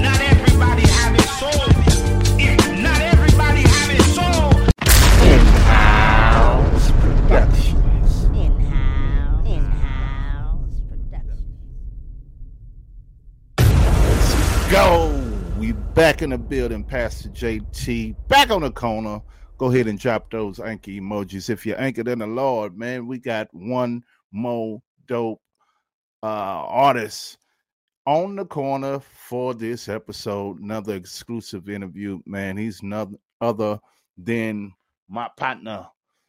Not everybody have it sold. If not everybody have it sold. In-house productions. In-house. In-house production. Go. We back in the building, Pastor JT. Back on the corner. Go ahead and drop those anchor emojis. If you're anchored in the Lord, man, we got one more dope uh artist on the corner for this episode. Another exclusive interview, man. He's none other than my partner,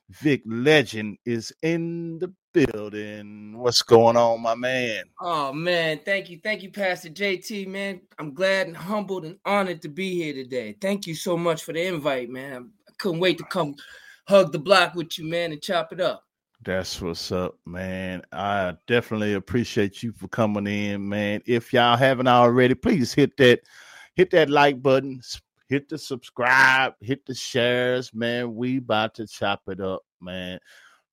Vic Legend, is in the building. What's going on, my man? Oh man, thank you, thank you, Pastor JT. Man, I'm glad and humbled and honored to be here today. Thank you so much for the invite, man. Couldn't wait to come hug the block with you, man, and chop it up. That's what's up, man. I definitely appreciate you for coming in, man. If y'all haven't already, please hit that hit that like button, hit the subscribe, hit the shares, man. We about to chop it up, man.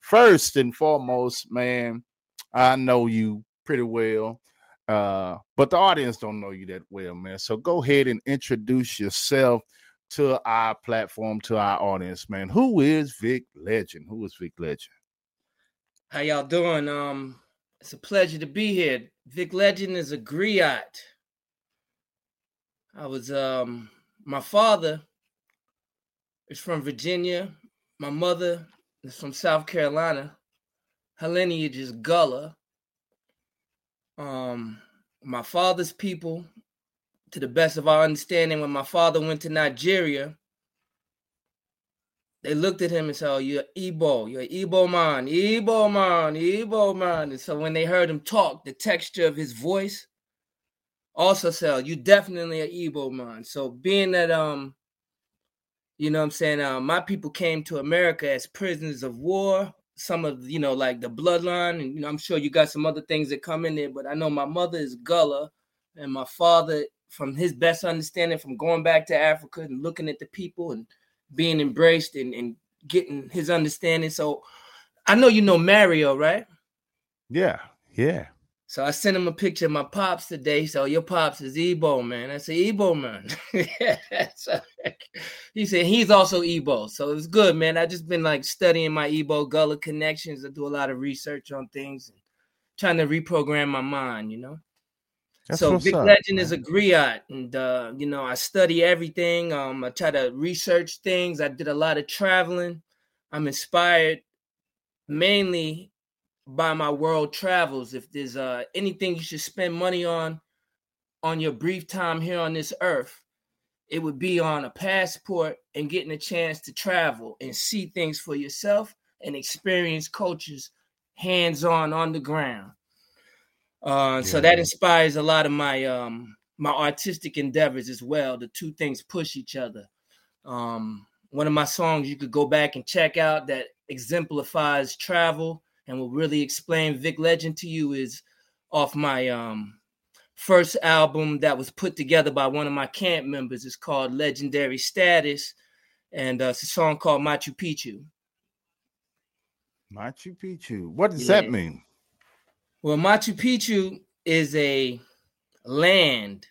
First and foremost, man, I know you pretty well. Uh, but the audience don't know you that well, man. So go ahead and introduce yourself to our platform, to our audience, man. Who is Vic Legend? Who is Vic Legend? How y'all doing? Um, it's a pleasure to be here. Vic Legend is a griot. I was um my father is from Virginia. My mother is from South Carolina. Her lineage is Gullah. Um, my father's people, to the best of our understanding, when my father went to Nigeria, they looked at him and said, Oh, you're Igbo, you're Igbo man, Igbo man, Igbo man. And so when they heard him talk, the texture of his voice also said, "Oh, You definitely an Igbo man. So being that um, you know what I'm saying, uh, my people came to America as prisoners of war. Some of you know, like the bloodline, and you know, I'm sure you got some other things that come in there, but I know my mother is Gullah, and my father, from his best understanding, from going back to Africa and looking at the people and being embraced and, and getting his understanding. So I know you know Mario, right? Yeah, yeah. So I sent him a picture of my pops today. So your pops is Ebo, man. I said, Ebo, man. so, he said he's also Ebo. So it's good, man. I just been like studying my Ebo Gullah connections. I do a lot of research on things and trying to reprogram my mind, you know. That's so Big up, Legend is a griot, and uh, you know, I study everything. Um, I try to research things. I did a lot of traveling. I'm inspired mainly by my world travels. If there's uh anything you should spend money on on your brief time here on this earth, it would be on a passport and getting a chance to travel and see things for yourself and experience cultures hands-on on the ground. Uh, so that inspires a lot of my um my artistic endeavors as well. The two things push each other. Um, one of my songs you could go back and check out that exemplifies travel and will really explain Vic Legend to you is off my um first album that was put together by one of my camp members. It's called Legendary Status, and uh, it's a song called Machu Picchu. Machu Picchu. What does Yeah. that mean? Well, Machu Picchu is a land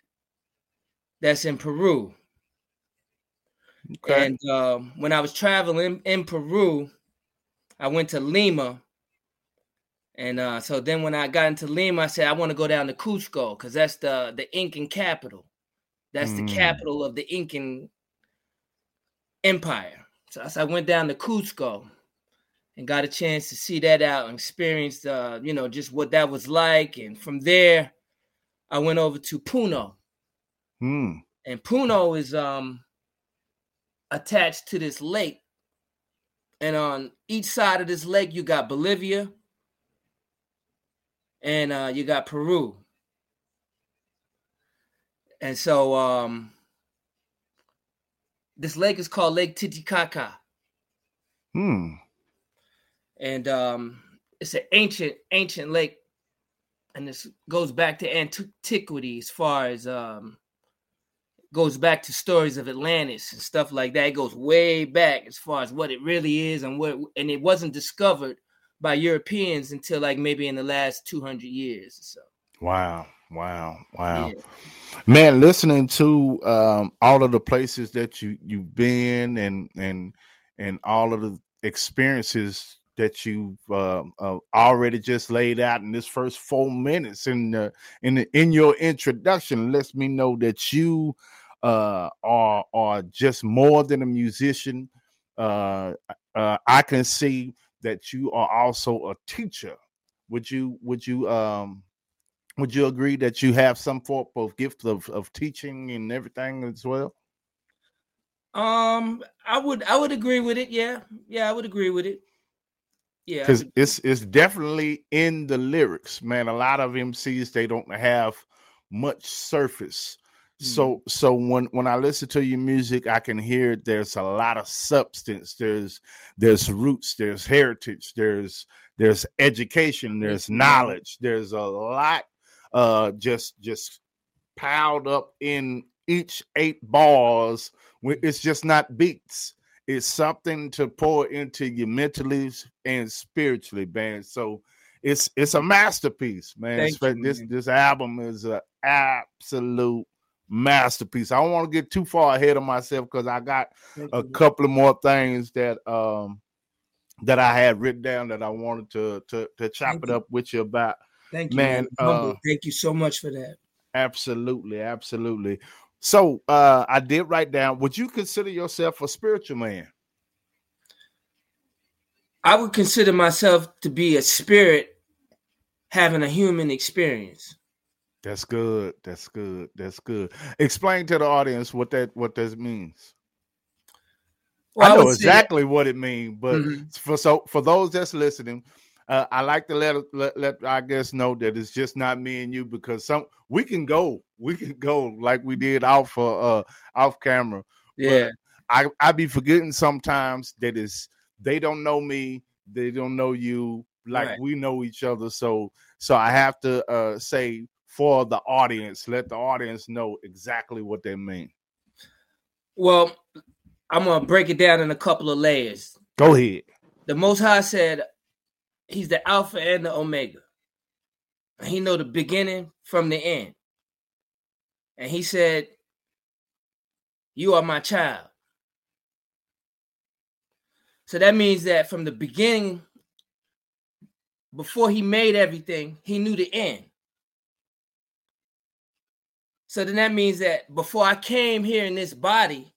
that's in Peru. Okay. And um, when I was traveling in Peru, I went to Lima. And uh, so then when I got into Lima, I said, I want to go down to Cusco because that's the, the Incan capital. That's Mm. the capital of the Incan Empire. So I- so I went down to Cusco and got a chance to see that out and experience, uh, you know, just what that was like. And from there, I went over to Puno Hmm. and Puno is um attached to this lake. And on each side of this lake, you got Bolivia and uh, you got Peru. And so um this lake is called Lake Titicaca. Hmm. And um it's an ancient, ancient lake. And this goes back to antiquity as far as um goes back to stories of Atlantis and stuff like that. It goes way back as far as what it really is and what and it wasn't discovered by Europeans until like maybe in the last 200 years or so. Wow. Wow. Wow. Yeah. Man, listening to um all of the places that you you've been and and and all of the experiences that you've uh, uh, already just laid out in this first four minutes in the, in the, in your introduction lets me know that you uh, are are just more than a musician. Uh, uh, I can see that you are also a teacher. Would you would you um would you agree that you have some form of gift of, of teaching and everything as well? Um, I would I would agree with it. Yeah, yeah, I would agree with it. Yeah, because it's it's definitely in the lyrics, man. A lot of MCs they don't have much surface. So so when when I listen to your music, I can hear there's a lot of substance. There's there's roots, there's heritage, there's there's education, there's knowledge, there's a lot uh just just piled up in each eight bars. It's just not beats it's something to pour into you mentally and spiritually, man. So it's it's a masterpiece, man. You, this man. this album is an absolute masterpiece. I don't want to get too far ahead of myself because I got Thank a you. couple of more things that um that I had written down that I wanted to to to chop Thank it you. up with you about. Thank you, man, man. Uh, Thank you so much for that. Absolutely, absolutely. So uh I did write down, would you consider yourself a spiritual man? I would consider myself to be a spirit having a human experience. That's good. That's good. That's good. Explain to the audience what that what that means. Well, I know say exactly what it means, but Mhm. for so for those that's listening, uh, I like to let, let let I guess know that it's just not me and you because some we can go, we can go like we did off uh, uh off camera. yeah, I I be forgetting sometimes that is they don't know me, they don't know you like Right. we know each other. So so I have to uh say for the audience, let the audience know exactly what they mean. Well, I'm gonna break it down in a couple of layers. Go ahead. The Most High said He's the Alpha and the Omega. He know the beginning from the end. And He said, "You are my child." So that means that from the beginning, before He made everything, He knew the end. So then that means that before I came here in this body,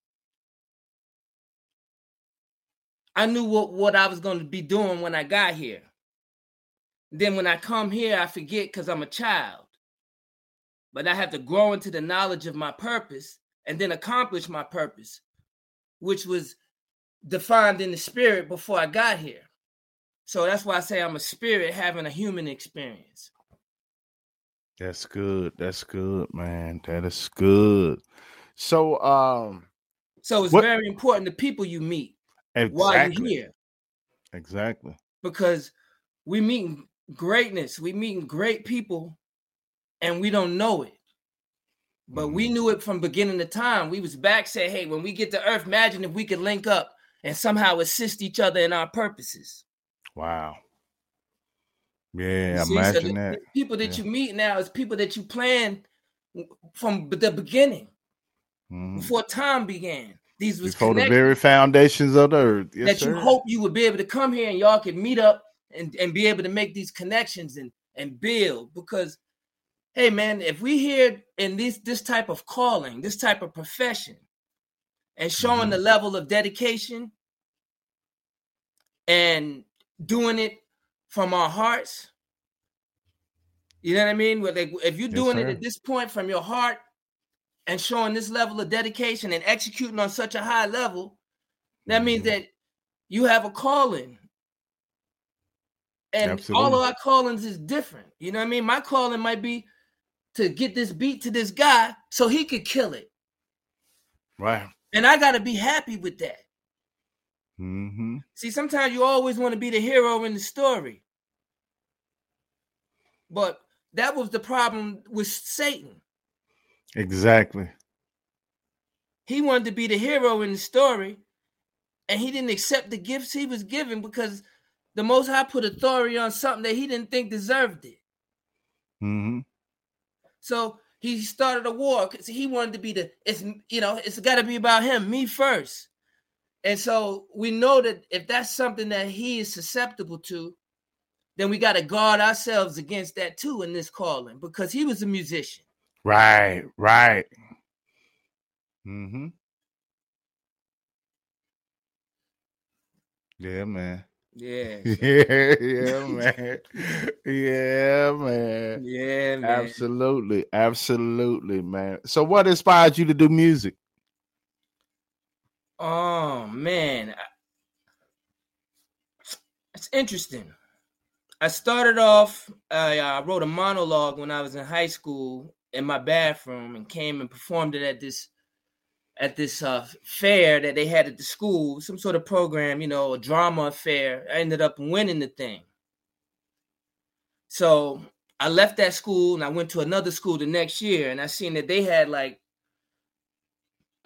I knew what, what I was going to be doing when I got here. Then when I come here, I forget because I'm a child. But I have to grow into the knowledge of my purpose and then accomplish my purpose, which was defined in the spirit before I got here. So that's why I say I'm a spirit having a human experience. That's good. That's good, man. That is good. So um So it's What- very important the people you meet while exactly. you're here. Exactly. because we meeting greatness, we meeting great people, and we don't know it. But we Mhm. knew it from beginning to time. We was back said, hey, when we get to Earth, imagine if we could link up and somehow assist each other in our purposes. Wow. Yeah, see? So imagine the- that. people that Yeah. you meet now is people that you planned from the beginning, Mhm. before time began. These was Before the very foundations of the earth. Yes, that you hope you would be able to come here and y'all could meet up and, and be able to make these connections and and build because hey man if we here in this this type of calling this type of profession and showing Mm-hmm. the level of dedication and doing it from our hearts you know what i mean if you're Yes, doing it at this point from your heart and showing this level of dedication and executing on such a high level that means Mhm. that you have a calling. And all of our callings is different. You know what I mean? My calling might be to get this beat to this guy so he could kill it. Right. And I got to be happy with that. hmm See, sometimes you always want to be the hero in the story. But that was the problem with Satan. Exactly. he wanted to be the hero in the story, and he didn't accept the gifts he was given because the Most High put authority on something that he didn't think deserved it. Mm-hmm. So he started a war because he wanted to be the. It's you know it's got to be about him, me first. And so we know that if that's something that he is susceptible to, then we got to guard ourselves against that too in this calling because he was a musician. Right, right. Mm-hmm. Yeah, man. Yeah. Yeah, yeah, man. Yeah, man. Yeah, man. Absolutely, absolutely, man. So, what inspired you to do music? Oh man, it's interesting. I started off. I wrote a monologue when I was in high school in my bathroom, and came and performed it at this at this uh, fair that they had at the school, some sort of program, you know, a drama affair. I ended up winning the thing. So I left that school and I went to another school the next year, and I seen that they had like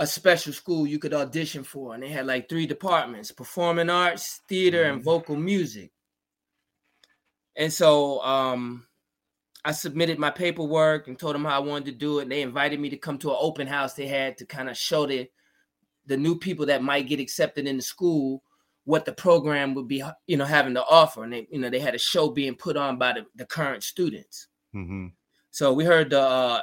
a special school you could audition for, and they had like three departments: performing arts, theater, and Mhm. vocal music. And so um, I submitted my paperwork and told them how I wanted to do it. And they invited me to come to an open house they had to kind of show the the new people that might get accepted in the school what the program would be, you know, having to offer. And they, you know, they had a show being put on by the, the current students. Mm-hmm. So we heard the uh,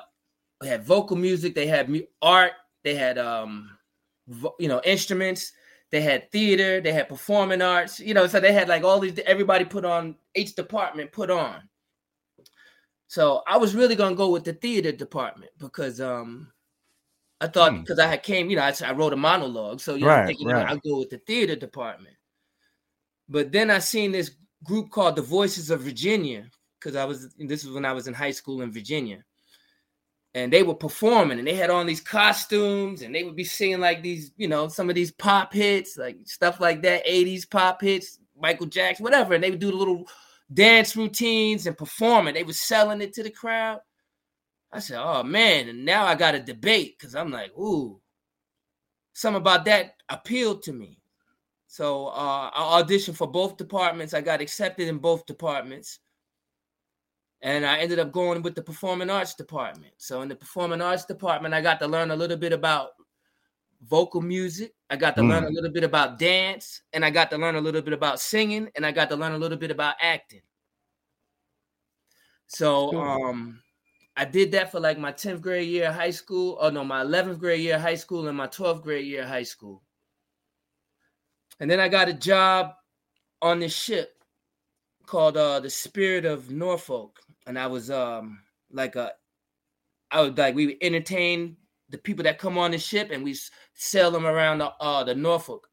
we had vocal music, they had mu- art, they had um, vo- you know, instruments, they had theater, they had performing arts, you know, so they had like all these. Everybody put on each department put on. So I was really gonna go with the theater department because um, I thought Hmm. because I had came, you know, I, I wrote a monologue, so you know, I'm Right, thinking right. I'll go with the theater department. But then I seen this group called the Voices of Virginia because I was this was when I was in high school in Virginia. And they were performing and they had on these costumes and they would be singing like these, you know, some of these pop hits, like stuff like that, 80s pop hits, Michael Jackson, whatever. And they would do the little dance routines and performing. They were selling it to the crowd. I said, oh man, and now I got a debate because I'm like, ooh, something about that appealed to me. So uh, I auditioned for both departments. I got accepted in both departments. And I ended up going with the performing arts department. So in the performing arts department, I got to learn a little bit about vocal music. I got to learn a little bit about dance, and I got to learn a little bit about singing, and I got to learn a little bit about acting. So um I did that for like my 10th grade year of high school. Oh no, my 11th grade year of high school and my 12th grade year of high school. And then I got a job on this ship called uh the Spirit of Norfolk. And I was um like a I was like we would entertain the people that come on the ship and we sail them around the uh the Norfolk.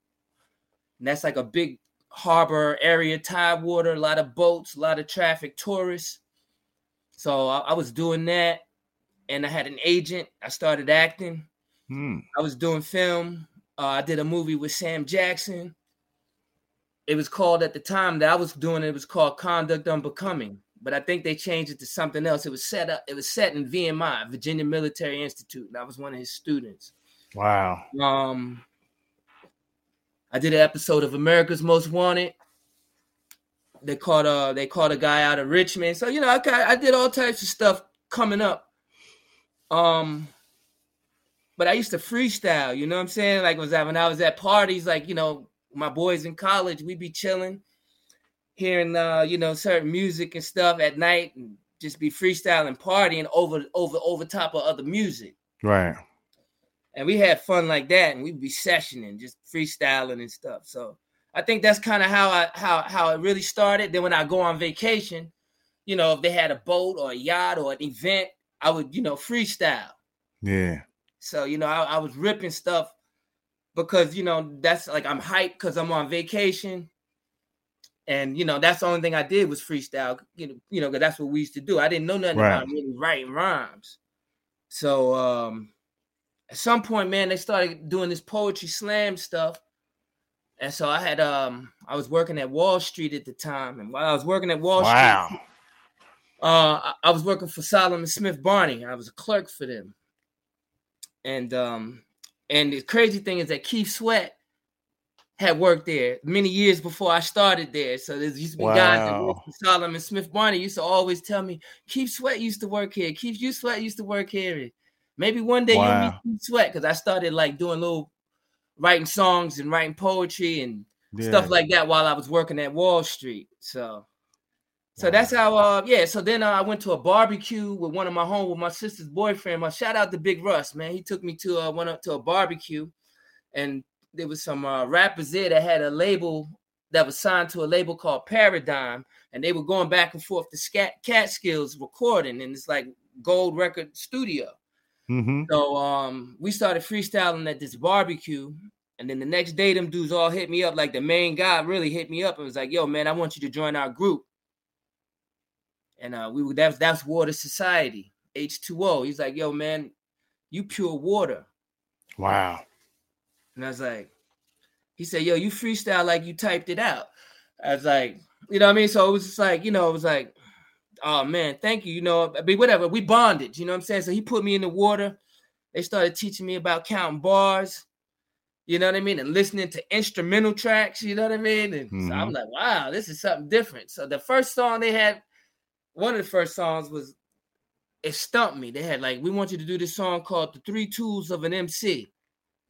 And that's like a big harbor area, tide water, a lot of boats, a lot of traffic, tourists. So I, I was doing that, and I had an agent. I started acting. Hmm. I was doing film. Uh, I did a movie with Sam Jackson. It was called at the time that I was doing it, it was called Conduct Unbecoming. But I think they changed it to something else. It was set up, it was set in VMI, Virginia Military Institute. And I was one of his students. Wow. Um I did an episode of America's Most Wanted. They caught a they caught a guy out of Richmond. So you know, I I did all types of stuff coming up. Um but I used to freestyle, you know what I'm saying? Like was that when I was at parties, like you know, my boys in college, we'd be chilling, hearing uh, you know, certain music and stuff at night and just be freestyling, partying over over over top of other music. Right. and we had fun like that and we'd be sessioning just freestyling and stuff. So i think that's kind of how i how how it really started. Then when i go on vacation you know if they had a boat or a yacht or an event i would you know freestyle. Yeah. so you know i, I was ripping stuff because you know that's like i'm hyped because i'm on vacation and you know that's the only thing i did was freestyle you know you know 'cause that's what we used to do i didn't know nothing Right. about really writing rhymes so um at some point, man, they started doing this poetry slam stuff. And so I had um I was working at Wall Street at the time. And while I was working at Wall Street, uh I, I was working for Salomon Smith Barney. I was a clerk for them. And um And the crazy thing is that Keith Sweat had worked there many years before I started there. So there's used to be guys that worked for Salomon Smith Barney used to always tell me, Keith Sweat used to work here. Keith you Sweat used to work here. Maybe one day you'll meet Keith Sweat because I started like doing little writing songs and writing poetry and Yeah. stuff like that while I was working at Wall Street. So so that's how uh yeah, so then uh, I went to a barbecue with one of my home with my sister's boyfriend. My shout out to Big Russ, man. He took me to uh went up to a barbecue and there was some uh, rappers there that had a label that was signed to a label called Paradigm, and they were going back and forth to Scat Catskills recording and it's like gold record studio. hmm So um, we started freestyling at this barbecue, and then the next day, them dudes all hit me up. Like the main guy really hit me up and was like, "Yo, man, I want you to join our group." And uh, we were that's that's Water Society H two O. He's like, "Yo, man, you pure water." Wow. And I was like, he said, Yo, you freestyle like you typed it out. I was like, you know what I mean? So it was just like, you know, it was like, oh man, thank you. You know, I mean, whatever. We bonded, you know what I'm saying? So he put me in the water. They started teaching me about counting bars, you know what I mean? And listening to instrumental tracks, you know what I mean? And so I'm Mhm. like, wow, this is something different. So the first song they had, one of the first songs was it stumped me. They had like, we want you to do this song called The Three Tools of an MC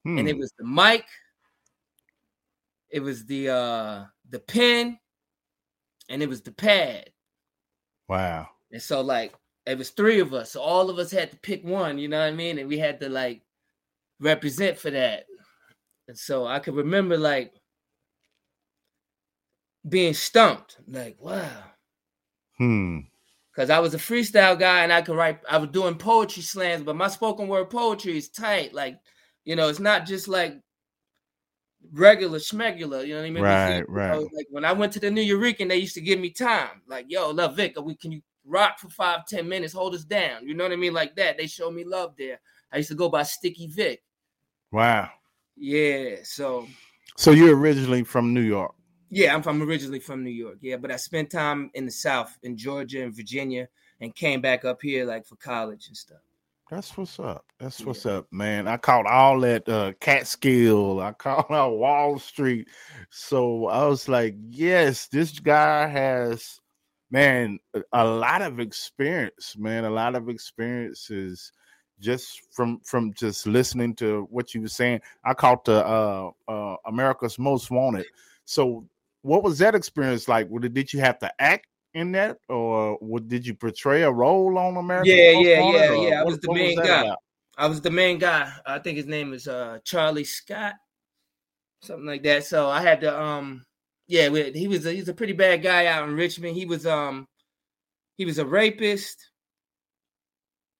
Hmm. and it was the mic it was the uh the pen and it was the pad wow. and so like it was three of us so all of us had to pick one you know what i mean and we had to like represent for that and so i could remember like being stumped like wow Hmm. because I was a freestyle guy and I could write. I was doing poetry slams, but my spoken word poetry is tight. Like, you know, it's not just like regular schmegular. You know what I mean? Right, You know, right. Like when I went to the Nuyorican, they used to give me time. Like, yo, love Vic, we can you rock for five, ten minutes, hold us down. You know what I mean? Like that. They showed me love there. I used to go by Sticky Vic. Wow. Yeah. So So you're originally from New York. yeah, I'm from originally from New York. Yeah, but I spent time in the South, in Georgia and Virginia, and came back up here like for college and stuff. That's what's up. That's what's up, man. I caught all that uh Catskill. I caught out Wall Street. So I was like, yes, this guy has man a- a lot of experience, man. A lot of experiences just from from just listening to what you were saying. I caught the uh uh America's Most Wanted. So what was that experience like? Did you have to act in that, or what, did you portray a role on American? Yeah, yeah, yeah, yeah. I was the main guy. About? I was the main guy. I think his name is uh Charlie Scott, something like that. So I had to um yeah, he was a, he's a pretty bad guy out in Richmond. He was um he was a rapist.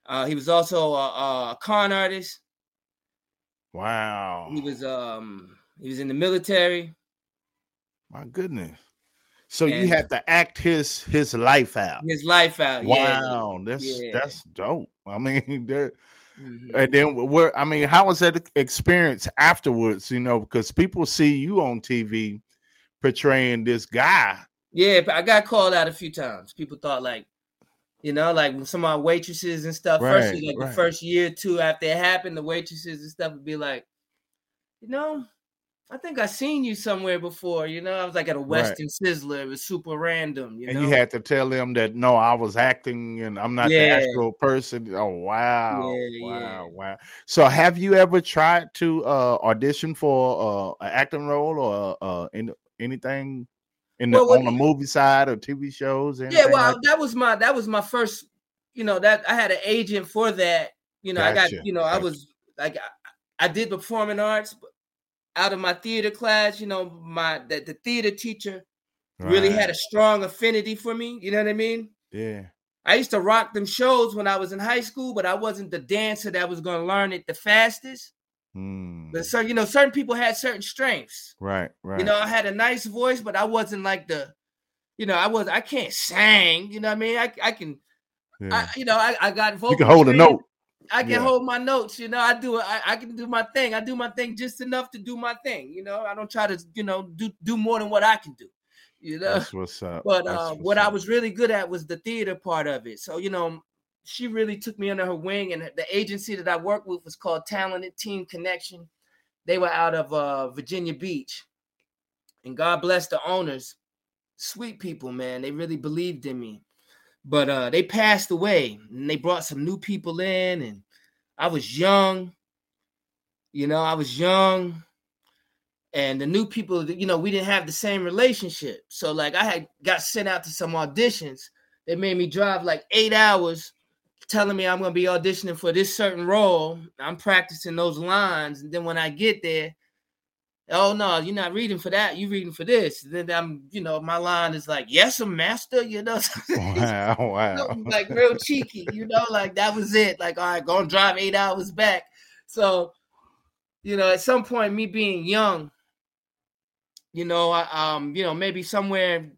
Uh, he was also a, a con artist. Wow, He was um he was in the military. my goodness. So you And- had to act his his life out. His life out. Yeah. Wow, that's yeah. that's dope. I mean, there. Mhm. And then where I mean, how was that experience afterwards? You know, because people see you on TV portraying this guy. Yeah, I got called out a few times. People thought like, you know, like some of my waitresses and stuff. first, Right, like right. the first year or two after it happened, the waitresses and stuff would be like, you know, I think I seen you somewhere before. You know, I was like at a Western Sizzler. It was super random. You and know, you had to tell them that no, I was acting and I'm not Yeah. the actual person. Oh wow, Yeah, wow, yeah. wow. So have you ever tried to uh audition for uh, an acting role or uh in, anything in the Well, on the movie side or TV shows? Yeah. Well, like- that was my that was my first. You know that I had an agent for that. You know, I got you know I was like I, I did performing arts but out of my theater class. You know, my that the theater teacher really had a strong affinity for me. You know what I mean? yeah. I used to rock them shows when I was in high school, but I wasn't the dancer that was going to learn it the fastest. Hmm. But so you know, certain people had certain strengths. Right, right. You know, I had a nice voice, but I wasn't like the, you know, I was I can't sing. You know what I mean? I I can, yeah. I you know, I, I got vocal. you can hold a note. I can Yeah. hold my notes. You know, I do. I, I can do my thing. I do my thing just enough to do my thing. You know, I don't try to you know do do more than what I can do. You know. That's what's up. But uh, what's what I was really good at was the theater part of it. So you know, she really took me under her wing, and the agency that I worked with was called Talented Team Connection. They were out of uh, Virginia Beach, and God bless the owners, sweet people, man. They really believed in me, but uh, they passed away, and they brought some new people in, and I was young. You know, I was young and the new people you know we didn't have the same relationship so like i had got sent out to some auditions they made me drive like eight hours telling me i'm to be auditioning for this certain role i'm practicing those lines and then when i get there oh no you're not reading for that you're reading for this then i'm you know my line is like yes a master you know Wow, wow. like real cheeky you know like that was it like all right gonna drive eight hours back so you know at some point me being young you know, I, um, you know, maybe somewhere,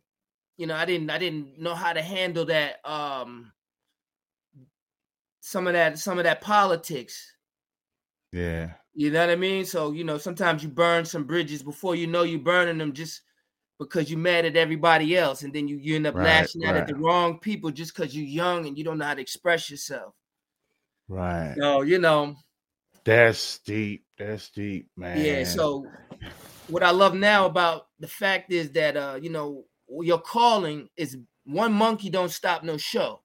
you know, I didn't, I didn't know how to handle that, um, some of that, some of that politics. Yeah. You know what I mean? So, you know, sometimes you burn some bridges before you know you're burning them just because you're mad at everybody else, and then you, you end up Right, lashing out at the wrong people just because you're young and you don't know how to express yourself. Right. So, you know, That's deep. That's deep, man. Yeah. So what I love now about the fact is that uh, you know, your calling is one monkey don't stop no show.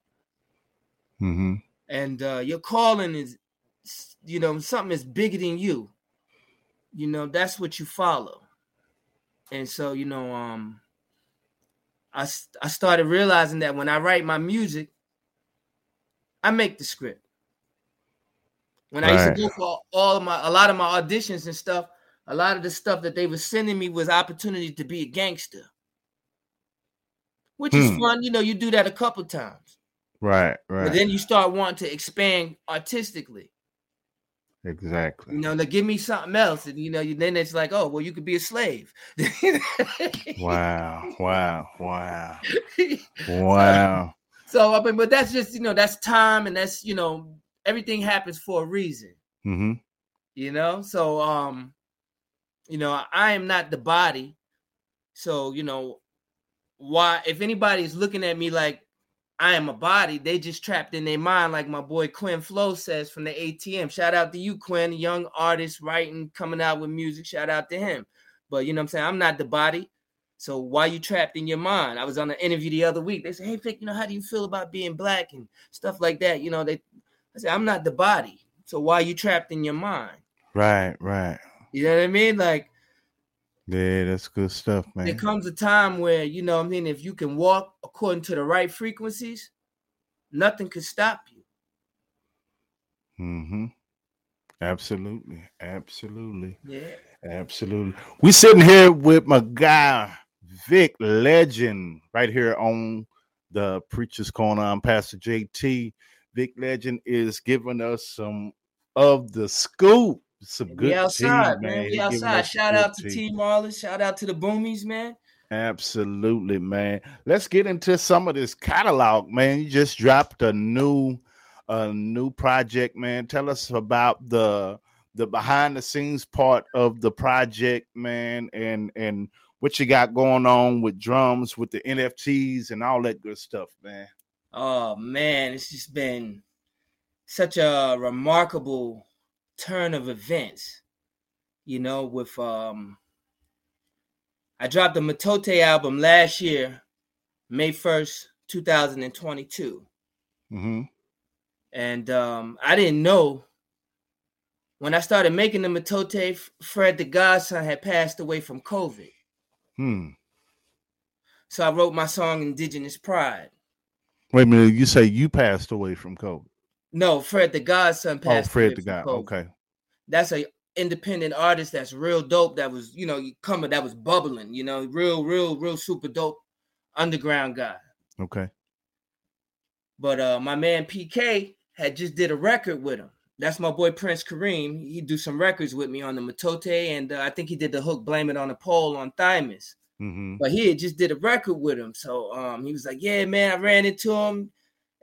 Mm-hmm. And uh your calling is you know, something is bigger than you. You know, that's what you follow. And so, you know, um I, I started realizing that when I write my music, I make the script. When I used Right. to go for all of my a lot of my auditions and stuff, a lot of the stuff that they were sending me was opportunity to be a gangster. Which is Hmm. fun, you know, you do that a couple times. Right. Right. But then you start wanting to expand artistically. Exactly. You know, to give me something else. And you know, you then it's like, oh, well, you could be a slave. Wow. Wow. Wow. Wow. so I mean, but that's just you know, that's time and that's you know, everything happens for a reason. hmm you know so um you know i am not the body so you know why if anybody's looking at me like i am a body. They just trapped in their mind like my boy quinn flow says from the atm shout out to you quinn young artist writing coming out with music. Shout out to him. But you know what i'm saying? I'm not the body. So why you trapped in your mind? I was on an interview the other week. They said hey Vic, you know how do you feel about being black and stuff like that? You know they i said i'm not the body. So why you trapped in your mind? Right. Right. you know what I mean? Like Yeah, that's good stuff, man. there comes a time where, you know what I mean, if you can walk according to the right frequencies, nothing could stop you. Mm-hmm. Absolutely. Absolutely. Yeah. Absolutely. We sitting here with my guy Vic Legend right here on the Preacher's Corner. I'm Pastor JT. Vic Legend is giving us some of the scoop. Some good outside, tea, man. Giving outside. Shout out to. T Marlins. Shout out to the Boomies, man. Absolutely, man. Let's get into some of this catalog, man. You just dropped a new a new project, man. Tell us about the the behind the scenes part of the project, man, and and what you got going on with drums, with the NFTs and all that good stuff, man. Oh man, it's just been such a remarkable turn of events. You know, with um I dropped the Matote album last year, May 1st, 2022. Mm-hmm. And um I didn't know when I started making the Matote, Fred the Godson had passed away from COVID. Hmm. So I wrote my song Indigenous Pride. Wait a minute. You say you passed away from COVID? No, Fred the Godson Oh, passed Oh, Fred the God. Okay. that's a independent artist that's real dope that was you know coming that was bubbling you know real real real super dope underground guy Okay. but uh my man pk had just did a record with him that's my boy prince kareem he do some records with me on the matote and uh, i think he did the hook blame it on the pole on thymus Mm-hmm. but he had just did a record with him so um he was like yeah man i ran into him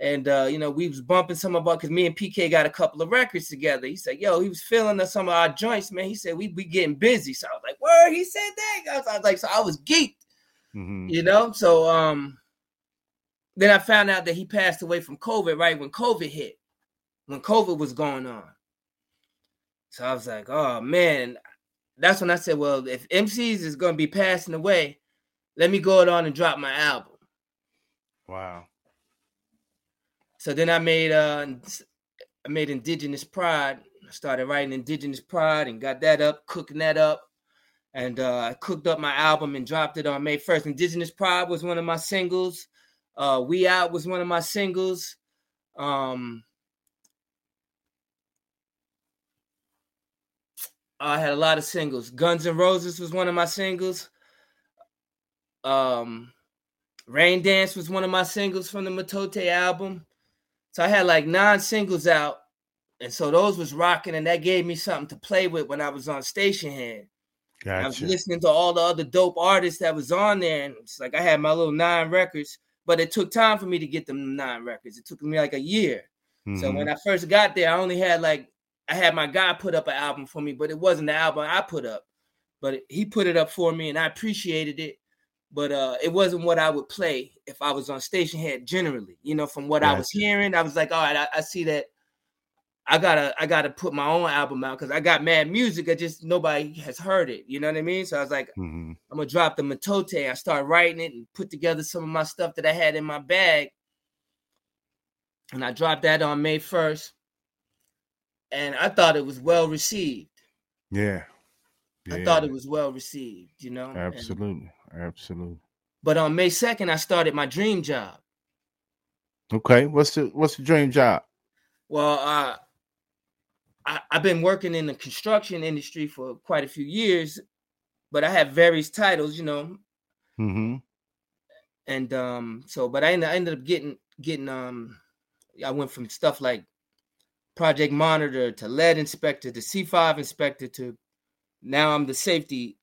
and uh, you know, we was bumping some of about because me and PK got a couple of records together. He said, "Yo, he was feeling us some of our joints, man." He said, "We we getting busy." So I was like, "Word?" He said that. I was, I was like, so I was geeked, Mm-hmm. you know. So um, then I found out that he passed away from COVID right when COVID hit, when COVID was going on. So I was like, oh man, that's when I said, well, if MCs is gonna be passing away, let me go on and drop my album. Wow. So then I made uh I made Indigenous Pride. I started writing Indigenous Pride and got that up, cooking that up. And uh, I cooked up my album and dropped it on May 1st. Indigenous Pride was one of my singles. Uh, we Out was one of my singles. Um, I had a lot of singles. Guns and Roses was one of my singles. Um, Rain Dance was one of my singles from the Matote album. So I had like nine singles out. And so those was rocking, and that gave me something to play with when I was on Stationhead. I was listening to all the other dope artists that was on there, and it's like I had my little nine records, but it took time for me to get them nine records. It took me like a year. So Mhm. when I first got there, I only had like I had my guy put up an album for me, but it wasn't the album I put up. But he put it up for me, and I appreciated it. But uh, it wasn't what I would play if I was on Stationhead generally. You know, from what I was hearing, I was like, all right, I, I see that. I gotta, I gotta put my own album out because I got mad music. I just nobody has heard it. You know what I mean? So I was like, Mhm. I'm gonna drop the Matote. I started writing it and put together some of my stuff that I had in my bag. And I dropped that on May 1st. And I thought it was well received. Yeah. I thought it was well received, you know. And- Absolutely. But on May 2nd, I started my dream job. Okay. What's the what's the dream job? Well, uh, I, I've been working in the construction industry for quite a few years, but I have various titles, you know, Mm-hmm. and um so but I ended, I ended up getting getting um I went from stuff like project monitor to lead inspector to C5 inspector to now I'm the safety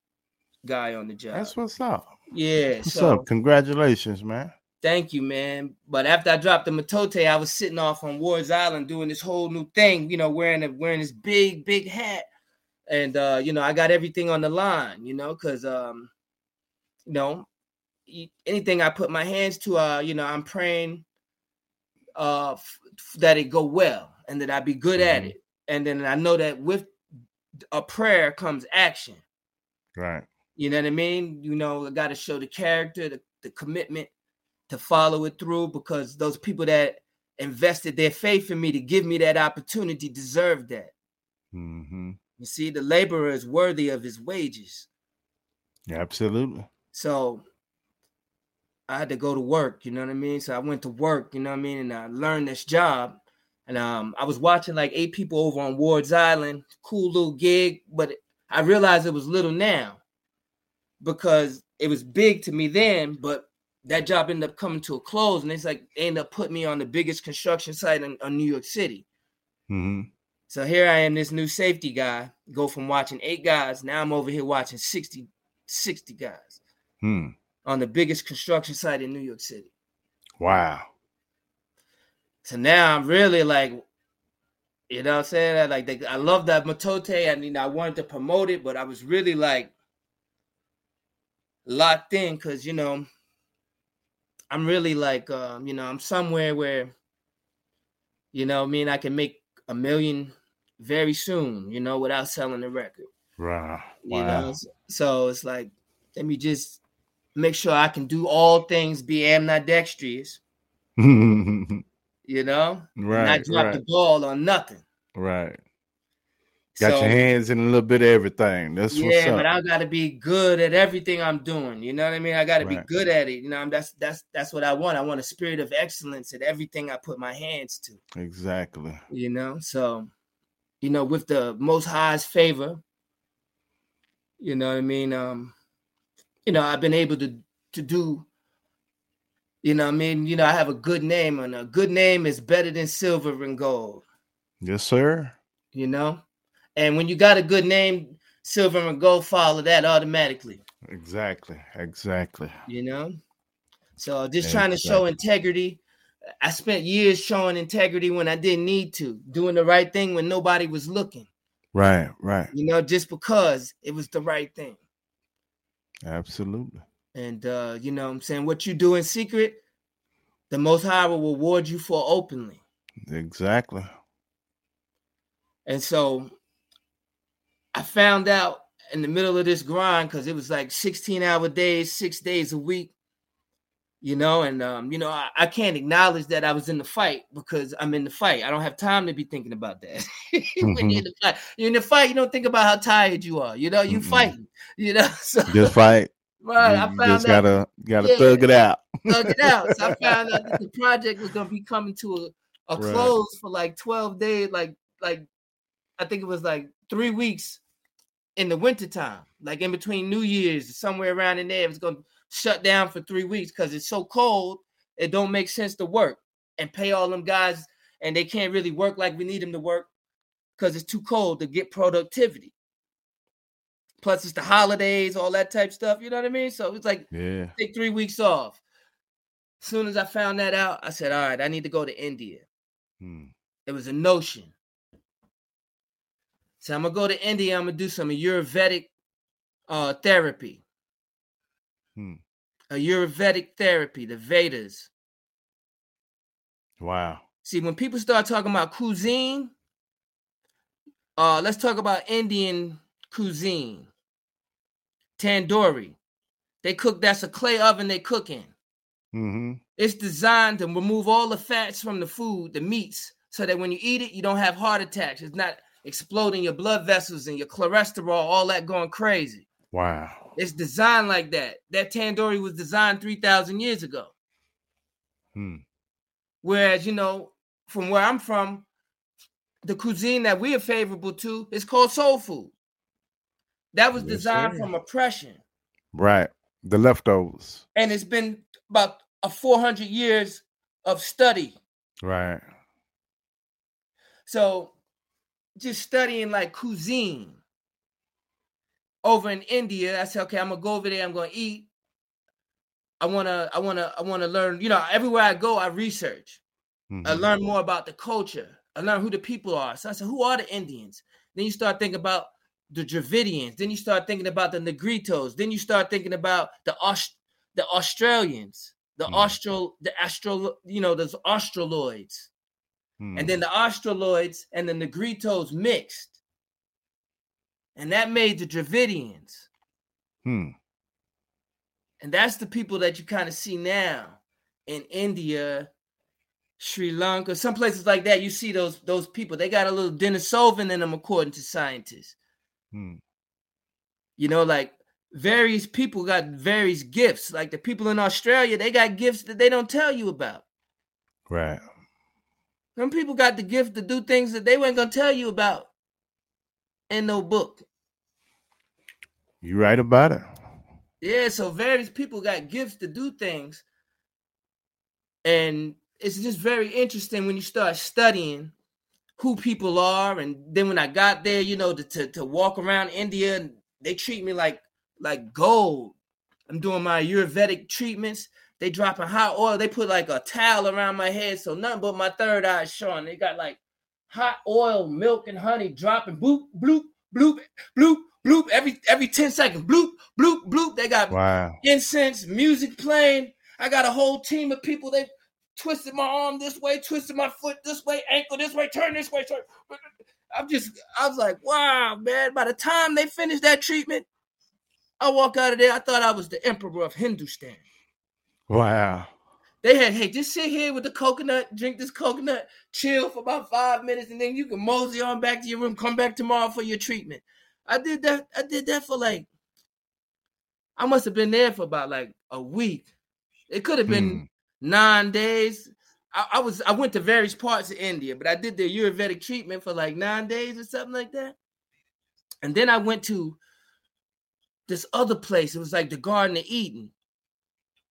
guy on the job. That's what's up. yeah. What's so up? Congratulations, man. thank you, man. But after I dropped the Matote, I was sitting off on Ward's Island doing this whole new thing, you know, wearing a wearing this big, big hat. And uh, you know, I got everything on the line, you know, because um, you know, anything I put my hands to, uh, you know, I'm praying uh f- that it go well and that I be good at Mhm. it. And then I know that with a prayer comes action. Right. You know what I mean? You know, I got to show the character, the, the commitment to follow it through because those people that invested their faith in me to give me that opportunity deserve that. Mm-hmm. You see, the laborer is worthy of his wages. Absolutely. So I had to go to work, you know what I mean? So I went to work, you know what I mean? And I learned this job. And um, I was watching like eight people over on Ward's Island, cool little gig, but I realized it was little now because it was big to me then, but that job ended up coming to a close. And it's like they ended up putting me on the biggest construction site in, in New York City. Mm-hmm. So here I am, this new safety guy, go from watching eight guys, now I'm over here watching 60, 60 guys Hmm. on the biggest construction site in New York City. Wow. So now I'm really like, you know what I'm saying? I like the, I love that Matote. I mean, I wanted to promote it, but I was really like locked in because you know, I'm really like um, you know, I'm somewhere where you know, I mean I can make a million very soon, you know, without selling the record. Wow. You Wow. know, so it's like, let me just make sure I can do all things, be ambidextrous, right. you know, and not Right. drop the ball on nothing. Right. Got So, your hands in a little bit of everything. That's what's yeah, but I gotta be good at everything I'm doing. You know what I mean? I gotta Right. be good at it. You know, I'm, that's that's that's what I want. I want a spirit of excellence at everything I put my hands to. exactly. You know, so you know, with the most high's favor, you know what I mean? Um, you know, I've been able to to do, you know, what I mean, you know, I have a good name, and a good name is better than silver and gold, Yes, sir. you know. And when you got a good name, silver and gold follow that automatically, Exactly. Exactly. you know. So just trying to show integrity. I spent years showing integrity when I didn't need to, doing the right thing when nobody was looking. Right. Right. you know, just because it was the right thing. Absolutely. And uh, you know what I'm saying what you do in secret, the Most High will reward you for openly. Exactly. And so I found out in the middle of this grind because it was like 16 hour days, six days a week, you know. And, um, you know, I, I can't acknowledge that I was in the fight because I'm in the fight. I don't have time to be thinking about that. when you're in the fight, you're in the fight, you don't think about how tired you are, you know, you Mhm. fighting, you know. So, Just fight. right, I found just out gotta gotta Yeah. thug it out. dug it out. So I found out that the project was gonna be coming to a, a Right. close for like 12 days, like like I think it was like three weeks in the wintertime, like in between New Year's, somewhere around in there. it's gonna shut down for three weeks because it's so cold, it don't make sense to work and pay all them guys, and they can't really work like we need them to work because it's too cold to get productivity. Plus, it's the holidays, all that type stuff. You know what I mean? So it's like Yeah. take three weeks off. As soon as I found that out, I said, all right, I need to go to India. Hmm. It was a notion. So I'm gonna go to India, I'm gonna do some Ayurvedic uh therapy. Hmm. Ayurvedic therapy, the Vedas. Wow. See, when people start talking about cuisine, uh, let's talk about Indian cuisine. Tandoori. They cook, that's a clay oven they cook in. Mm-hmm. It's designed to remove all the fats from the food, the meats, so that when you eat it, you don't have heart attacks. It's not exploding your blood vessels and your cholesterol, all that going crazy. Wow. It's designed like that. That tandoori was designed 3,000 years ago. Hmm. Whereas, you know, from where I'm from, the cuisine that we are favorable to is called soul food. That was Yes, designed sir. from oppression. Right. The leftovers. And it's been about a 400 years of study Right. So just studying like cuisine over in India, I said, okay, I'm gonna go over there, I'm gonna eat. I wanna, I wanna, I wanna learn, you know, everywhere I go, I research. I Mhm. learn more about the culture. I learn who the people are. So I said, who are the Indians? Then you start thinking about the Dravidians. Then you start thinking about the Negritos. Then you start thinking about the Aus- the Australians, the Mm. Austral, the Astral, you know, those Australoids Hmm. and then the Australoids and the Negritos mixed. And that made the Dravidians. Hmm. And that's the people that you kind of see now in India, Sri Lanka, some places like that. You see those those people. They got a little Denisovan in them, according to scientists. Hmm. You know, like various people got various gifts. Like the people in Australia, they got gifts that they don't tell you about. Right. Some people got the gift to do things that they weren't gonna tell you about in no book. You right about it. Yeah, so various people got gifts to do things. And it's just very interesting when you start studying who people are. And then when I got there, you know, to, to, to walk around India, they treat me like like gold. I'm doing my Ayurvedic treatments. They dropping hot oil. They put like a towel around my head, so nothing but my third eye is showing. They got like hot oil, milk, and honey dropping bloop, bloop, bloop, bloop, bloop every every 10 seconds. Bloop, bloop, bloop. They got Wow. incense, music playing. I got a whole team of people. They twisted my arm this way, twisted my foot this way, ankle this way, turn this way. Turn. I'm just, I was like, wow, man. By the time they finished that treatment, I walk out of there. I thought I was the emperor of Hindustan. Wow. They had, hey, just sit here with the coconut, drink this coconut, chill for about five minutes, and then you can mosey on back to your room. Come back tomorrow for your treatment. I did that. I did that for like, I must have been there for about like a week. It could have been hmm. nine days. I, I was I went to various parts of India, but I did the Ayurvedic treatment for like nine days or something like that. And then I went to this other place. It was like the Garden of Eden.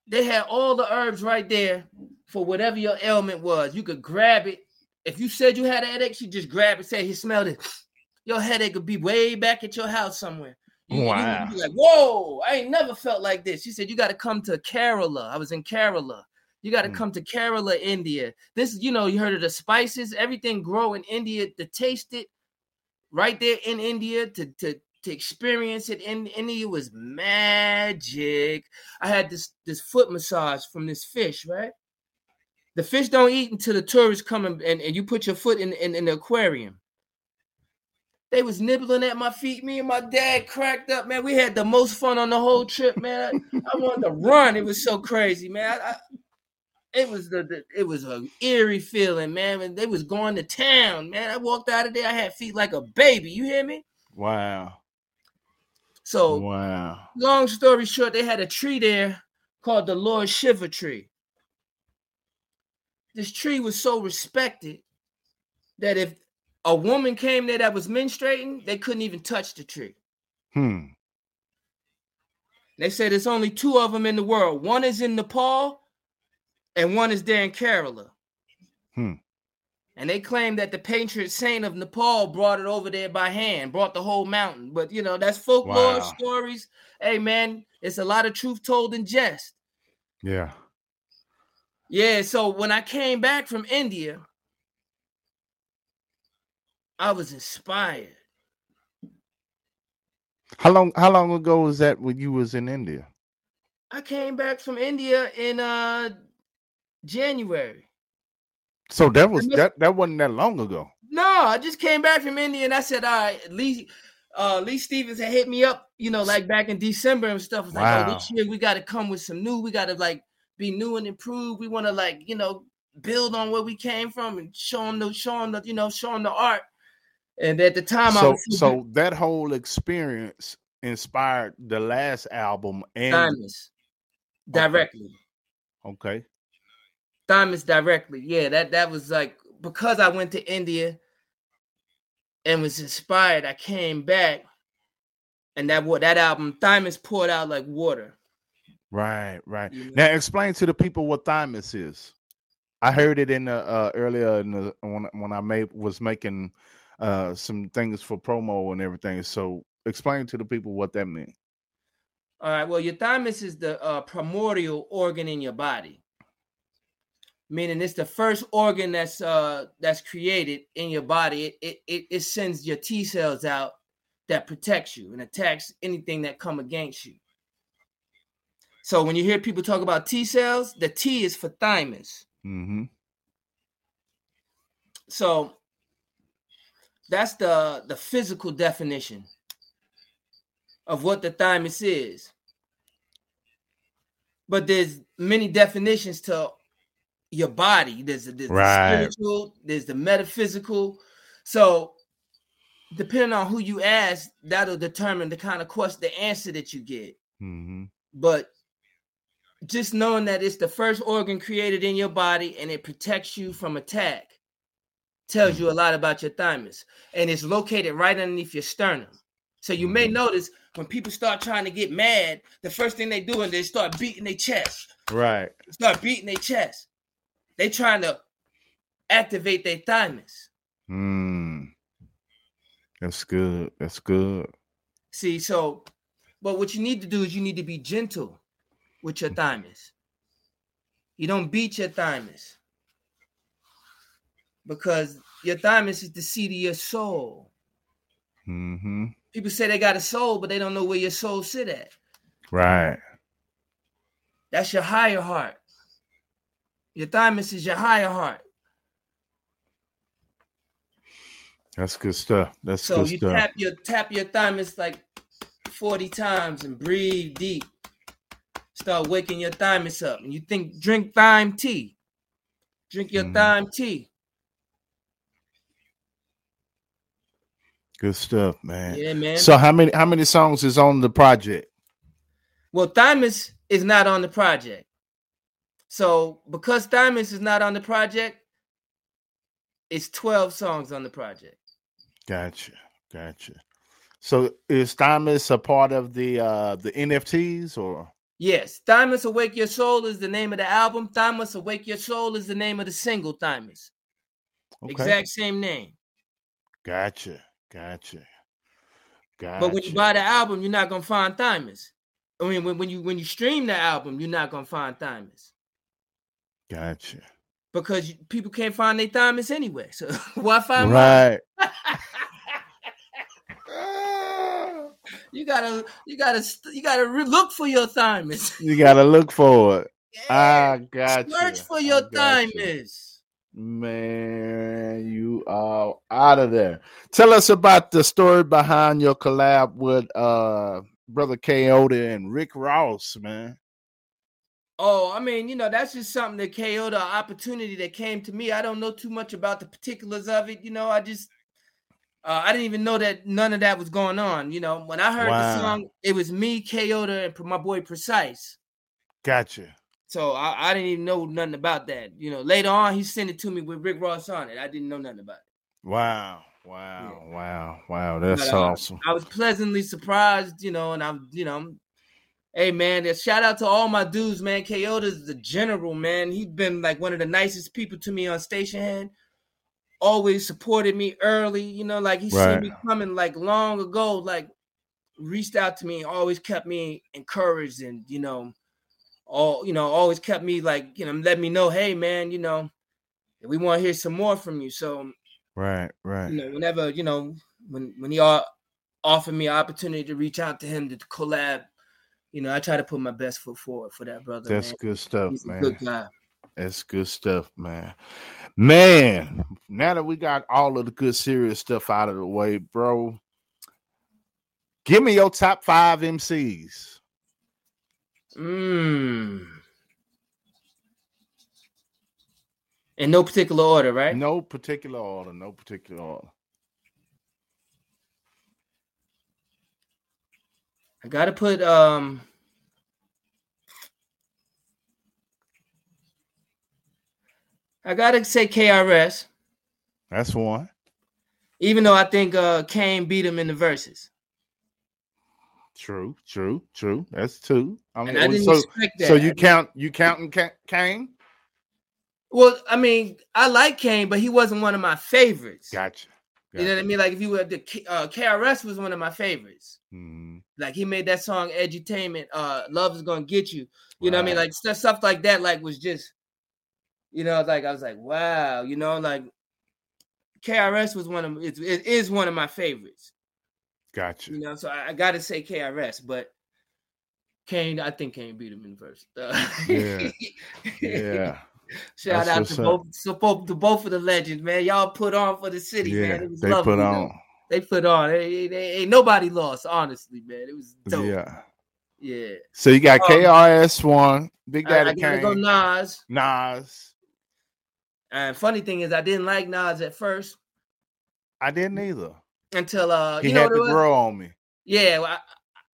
They had all the herbs right there for whatever your ailment was. You could grab it. If you said you had a headache, you just grab it, say, "He smelled it." Your headache would be way back at your house somewhere. You, you Wow. be like, "Whoa, I ain't never felt like this." She said, "You got to come to Kerala." I was in Kerala. You got to Mm. come to Kerala, India. This, you know, you heard of the spices. Everything grow in India to taste it right there in India to to to experience it in India was magic. I had this this foot massage from this fish, right? The fish don't eat until the tourists come and, and, and you put your foot in, in, in the aquarium. They was nibbling at my feet. Me and my dad cracked up, man. We had the most fun on the whole trip, man. I, I wanted to run. It was so crazy, man. I, I, it was the, the it was a eerie feeling, man. And they was going to town, man. I walked out of there. I had feet like a baby. You hear me? Wow. So Wow. long story short, they had a tree there called the Lord Shiva tree. This tree was so respected that if a woman came there that was menstruating, they couldn't even touch the tree. Hmm. They said there's only two of them in the world. One is in Nepal, and one is there in Kerala. Hmm. And they claim that the patron saint of Nepal brought it over there by hand, brought the whole mountain. But you know, that's folklore Wow. stories. Hey man, it's a lot of truth told in jest. Yeah. Yeah, so when I came back from India, I was inspired. How long how long ago was that when you was in India? I came back from India in uh January. So that was that that wasn't that long ago. No, I just came back from India and I said, all right, Lee uh Lee Stevens had hit me up, you know, like back in December and stuff. It's like, oh, this year we gotta come with some new, we gotta like be new and improved. We want to like, you know, build on where we came from and show them the show them the, you know, show them the art. And at the time I So was so that whole experience inspired the last album and Diamonds directly. okay. Diamonds directly. Yeah, that that was like because I went to India and was inspired. I came back, and that what that album Diamonds poured out like water. Right, right. you know? Now explain to the people what thymus is. I heard it in the uh, earlier in the when when I made was making uh some things for promo and everything. So explain to the people what that means. All right. Well, your thymus is the uh, primordial organ in your body, meaning it's the first organ that's uh that's created in your body. It it it, sends your T cells out that protects you and attacks anything that come against you. So when you hear people talk about T cells, the T is for thymus. Mm-hmm. So that's the the physical definition of what the thymus is. But there's many definitions to your body. There's, there's Right. the spiritual, there's the metaphysical. So depending on who you ask, that'll determine the kind of question, the answer that you get. Mm-hmm. But just knowing that it's the first organ created in your body and it protects you from attack tells you a lot about your thymus. And it's located right underneath your sternum. So you may Mhm. notice when people start trying to get mad, the first thing they do is they start beating their chest. Right. Start beating their chest. They trying to activate their thymus. Mm. That's good. That's good. See, so but what you need to do is you need to be gentle with your thymus. You don't beat your thymus. Because your thymus is the seat of your soul. Mm-hmm. People say they got a soul, but they don't know where your soul sit at. Right. That's your higher heart. Your thymus is your higher heart. That's good stuff. That's So good you stuff. tap your tap your thymus like 40 times and breathe deep. Start waking your thymus up. And you think drink thyme tea. Drink your Mhm. thyme tea. Good stuff, man. Yeah, man. So how many how many songs is on the project? well, thymus is not on the project. So because thymus is not on the project, it's 12 songs on the project. Gotcha. Gotcha. So is Thymus a part of the uh the NFTs or Yes, Thymus Awake Your Soul is the name of the album. Thymus Awake Your Soul is the name of the single, Thymus. okay. Exact same name. Gotcha. Gotcha. Gotcha. But when you buy the album, you're not gonna find Thymus. I mean, when, when you when you stream the album, you're not gonna find Thymus gotcha. because people can't find their Thymus anyway. So why find mine? Right. You gotta you gotta you gotta re- look for your Thymus. You gotta look for it. I got Search for your time you. Man, you are out of there. Tell us about the story behind your collab with uh brother Coyote and Rick Ross, man. Oh, I mean, you know, that's just something that KO the opportunity that came to me. I don't know too much about the particulars of it. You know, I just uh, I didn't even know that none of that was going on. You know, when I heard Wow. the song, it was me, Kyoto, and my boy Precise. Gotcha. So I, I didn't even know nothing about that. You know, later on he sent it to me with Rick Ross on it. I didn't know nothing about it. Wow. Wow. Wow. Wow. That's But, uh, awesome. I was pleasantly surprised, you know, and I'm, you know, I'm- hey man, uh, shout out to all my dudes, man. Kyoto's the general, man. He's been like one of the nicest people to me on Stationhead. Always supported me early, you know, like he Right. seen me coming like long ago, like reached out to me, always kept me encouraged and you know, all you know, always kept me like, you know, let me know, hey man, you know, we want to hear some more from you. So Right. Right. you know, whenever you know, when when he all offered me an opportunity to reach out to him to collab, you know, I try to put my best foot forward for that brother. That's man. good stuff, He's man. good guy. That's good stuff, man. Man, now that we got all of the good serious stuff out of the way, bro, give me your top five MCs. Mm. In no particular order, right? No particular order. No particular order. I gotta put um I gotta say KRS, That's one. even though I think uh Kane beat him in the verses. True. True. True. That's two. I mean, And I didn't so, expect that. so you count you counting Kane? well, I mean, I like Kane, but he wasn't one of my favorites. Gotcha. You know what I mean? Like if you were the uh, KRS was one of my favorites. Mhm. Like he made that song Edutainment, uh, Love is gonna get you. You know what I mean? Like stuff, stuff like that, like was just, you know, like I was like, wow, you know, like KRS was one of it, it is one of my favorites. Gotcha. You know, so I, I gotta say KRS, but Kane, I think Kane beat him in verse. Yeah. Yeah. Shout That's out to both, to both to both of the legends, man. Y'all put on for the city, Yeah. man. It was They lovely, put though. on. They put on. They, they- ain't nobody lost, honestly, man. It was dope. Yeah. Yeah. So you got Um, KRS one, Big I, I Daddy gotta go Kane, Nas. Nas. And funny thing is, I didn't like Nas at first I didn't either. until uh, He you know had to grow on me. Yeah, well,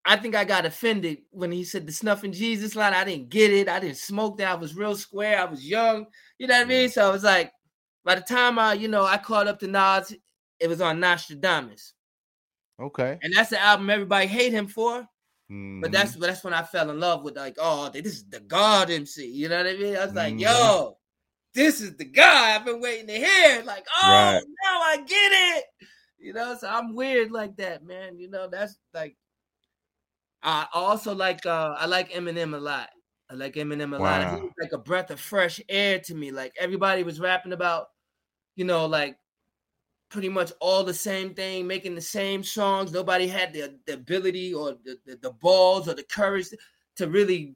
I, think I got offended when he said the snuffing Jesus line. I didn't get it. I didn't smoke that. I was real square. I was young. You know what I mean? So I was like, by the time I, you know, I caught up to Nas, it was on Nastradamus, Okay. and that's the album everybody hate him for. But Mhm. that's but that's when I fell in love with like, oh, this is the God MC. You know what I mean? I was like, Mhm. yo, this is the guy I've been waiting to hear. Like, oh, Right. now I get it. You know, so I'm weird like that, man. You know, that's like I also like uh I like Eminem a lot. I like Eminem a lot. He was like a breath of fresh air to me. Like everybody was rapping about, you know, like pretty much all the same thing, making the same songs. Nobody had the, the ability or the, the, the balls or the courage to really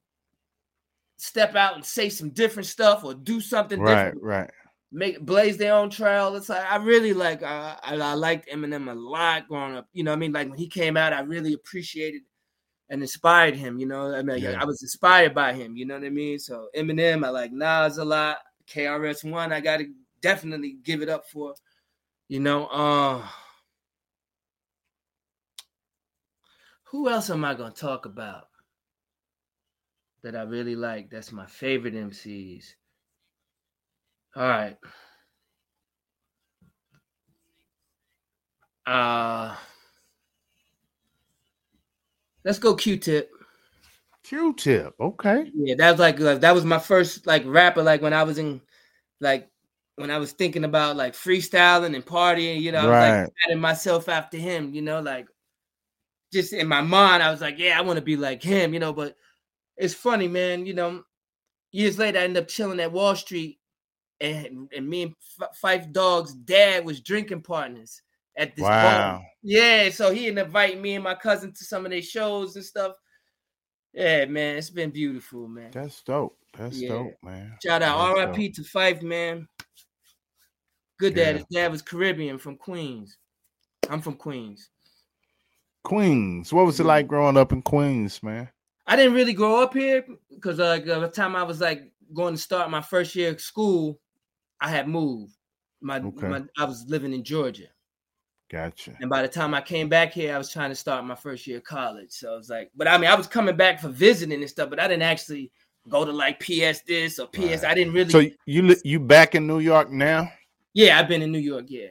step out and say some different stuff or do something right, different, right. Right. Make blaze their own trail. It's like I really like uh, I, I liked Eminem a lot growing up. You know, what I mean, like when he came out, I really appreciated and inspired him. You know, I mean, Yeah. I was inspired by him. You know what I mean? So Eminem, I like Nas a lot. KRS One, I got to definitely give it up for. You know, uh, who else am I gonna talk about that I really like? That's my favorite MCs. All right. Uh let's go Q-Tip. Q-tip. Okay. Yeah, that was like uh, that was my first like rapper. Like when I was in like when I was thinking about like freestyling and partying, you know, I was Right. like patting myself after him, you know, like just in my mind, I was like, yeah, I want to be like him, you know. But it's funny, man. You know, years later, I ended up chilling at Wall Street, and and me and F- Phife Dawg's dad was drinking partners at this. Wow. Yeah, so he up me and my cousin to some of their shows and stuff. Yeah, man, it's been beautiful, man. That's dope. That's Yeah. dope, man. Shout out That's R.I.P. to Phife, man. Good Yeah. dad. His dad was Caribbean from Queens. I'm from Queens. Queens. What was it like growing up in Queens, man? I didn't really grow up here because uh, by the time I was like going to start my first year of school, I had moved. My, Okay. my I was living in Georgia, Gotcha. and by the time I came back here, I was trying to start my first year of college. So I was like, but I mean, I was coming back for visiting and stuff, but I didn't actually go to like PS this or PS. I didn't really. So you you back in New York now? yeah, I've been in New York. Yeah,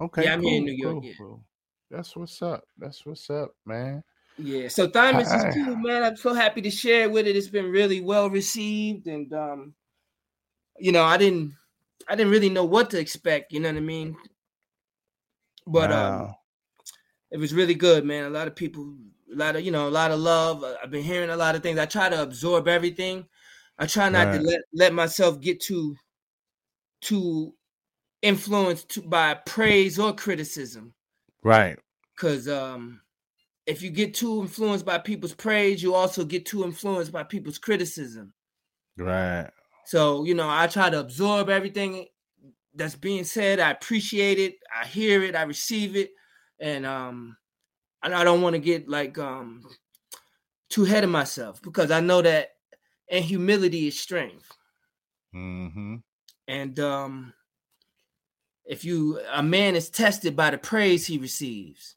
Okay. Yeah, I'm here in New York, cool, yeah. cool. That's what's up. That's what's up, man. yeah. So Thymus Hi. is cool, man. I'm so happy to share with it. It's been really well received, and um, you know, I didn't, I didn't really know what to expect. You know what I mean? But um, it was really good, man. A lot of people, a lot of you know, a lot of love. I've been hearing a lot of things. I try to absorb everything. I try not to let let myself get too too influenced to, by praise or criticism. right. Cause um, if you get too influenced by people's praise, you also get too influenced by people's criticism. Right. So you know, I try to absorb everything that's being said. I appreciate it. I hear it. I receive it, and um, and I don't want to get like um too ahead of myself because I know that and humility is strength. Mm-hmm. And um, if you a man is tested by the praise he receives.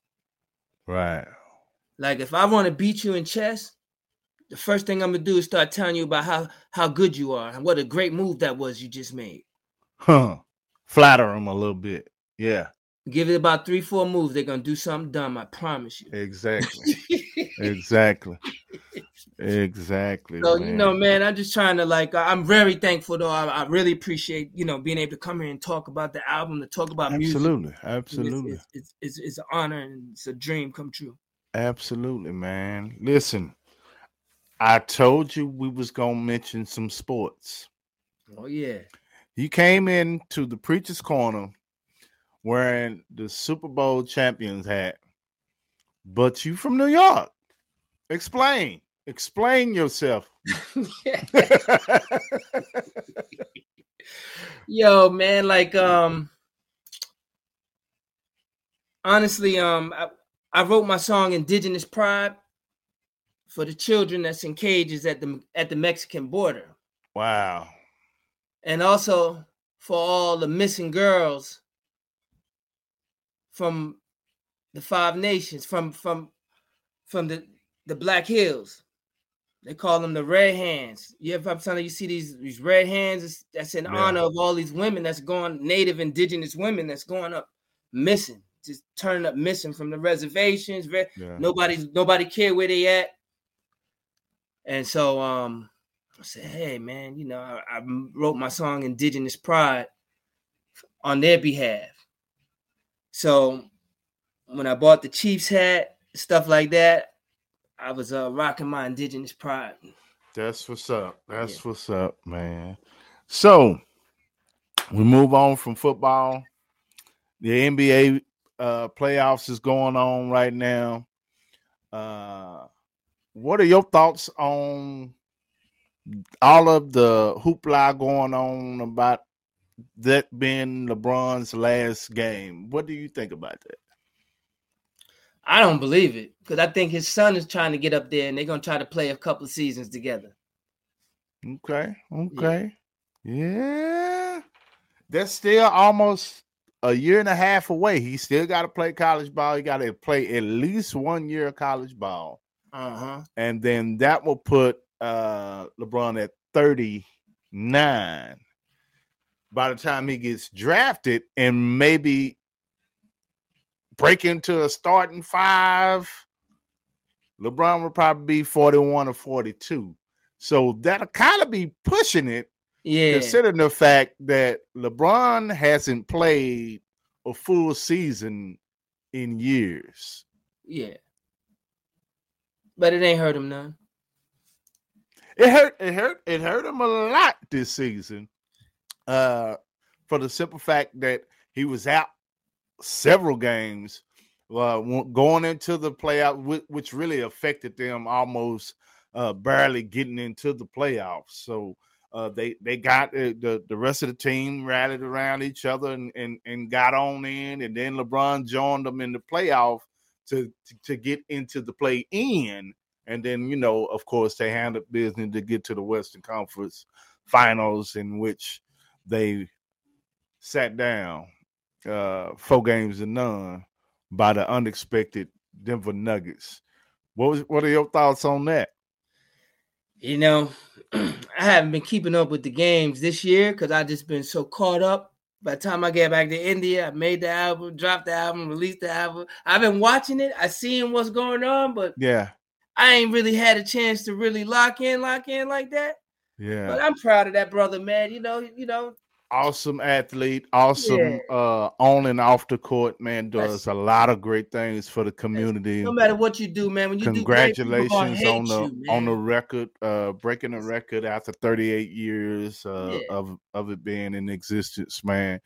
Right. Like if I want to beat you in chess, the first thing I'm gonna do is start telling you about how how good you are and what a great move that was you just made. Huh. Flatter him a little bit. Yeah. Give it about three, four moves, they're gonna do something dumb. I promise you. Exactly. exactly. Exactly. so you know, man, I'm just trying to like. I'm very thankful though. I, I really appreciate you know being able to come here and talk about the album, to talk about music. Absolutely. It's- Absolutely. It's, it's, it's, it's an honor and it's a dream come true. Absolutely, man. Listen, I told you we was gonna mention some sports. Oh yeah. You came into the preacher's corner wearing the Super Bowl champions hat, but you from New York. Explain. Explain yourself. Yo, man, like um honestly, um I, I wrote my song Indigenous Pride for the children that's in cages at the at the Mexican border. wow. And also for all the missing girls from the five nations, from from from the the Black Hills. They call them the red hands. You ever I'm telling you, see these these red hands? That's in Yeah. honor of all these women that's going native indigenous women that's going up missing, just turning up missing from the reservations. Re- Yeah. Nobody's nobody care where they at. And so um I said, hey man, you know, I, I wrote my song Indigenous Pride on their behalf. So when I bought the Chiefs hat, stuff like that, I was uh, rocking my Indigenous Pride. That's what's up. That's what's up, man. So we move on from football. The NBA uh playoffs is going on right now. Uh what are your thoughts on all of the hoopla going on about that being LeBron's last game? What do you think about that? I don't believe it because I think his son is trying to get up there and they're going to try to play a couple of seasons together. Okay. Okay. Yeah. That's still almost a year and a half away. He still got to play college ball. He got to play at least one year of college ball. Uh huh. And then that will put uh LeBron at 39 by the time he gets drafted and maybe break into a starting five. LeBron will probably be 41 or 42. So that'll kind of be pushing it Yeah. considering the fact that LeBron hasn't played a full season in years. Yeah. But it ain't hurt him none. It hurt. It hurt. It hurt him a lot this season, uh, for the simple fact that he was out several games, uh, going into the playoff, whi- which really affected them almost uh, barely getting into the playoffs. So uh, they they got uh, the the rest of the team rallied around each other and, and and got on in, and then LeBron joined them in the playoff to to, to get into the play in, and then you know of course they handled business to get to the Western Conference Finals, in which they sat down uh, four games to none by the unexpected Denver Nuggets. What was what are your thoughts on that? You know, I haven't been keeping up with the games this year because I just been so caught up. By the time I get back to India, I made the album, dropped the album, released the album. I've been watching it. I seen what's going on, but Yeah, I ain't really had a chance to really lock in, lock in like that. Yeah. But. I'm proud of that brother, man. You know, you know, Awesome athlete, awesome uh on and off the court, man. That's- Does a lot of great things for the community. no matter what you do, man. When you do great, Congratulations on the you, on the record, uh breaking the record after 38 years uh, Yeah. of of it being in existence, man.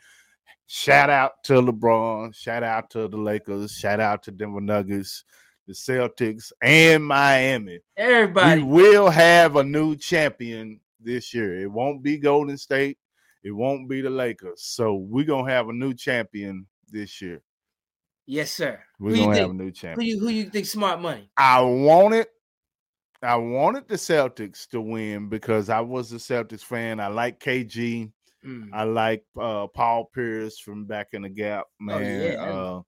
Shout out to LeBron, shout out to the Lakers, shout out to Denver Nuggets, the Celtics, and Miami. Everybody, We will have a new champion this year. It won't be Golden State, it won't be the Lakers. So we're gonna have a new champion this year. yes, sir. We're Who gonna have a new Who champion. you who you think smart money? I wanted I wanted the Celtics to win because I was a Celtics fan. I like KG. Mm. I like uh Paul Pierce from back in the gap, Oh, man. yeah. Uh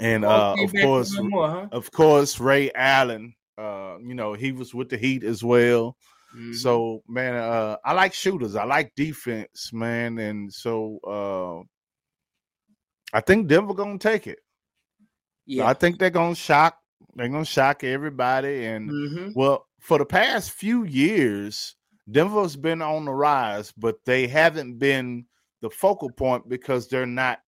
and uh of course more, huh? of course Ray Allen. Uh, you know, he was with the Heat as well. Mhm. So man, uh I like shooters. I like defense, man. And so uh I think Denver gonna take it. yeah. I think they're gonna shock, they're gonna shock everybody. And Mhm. well, for the past few years, Denver's been on the rise, but they haven't been the focal point because they're not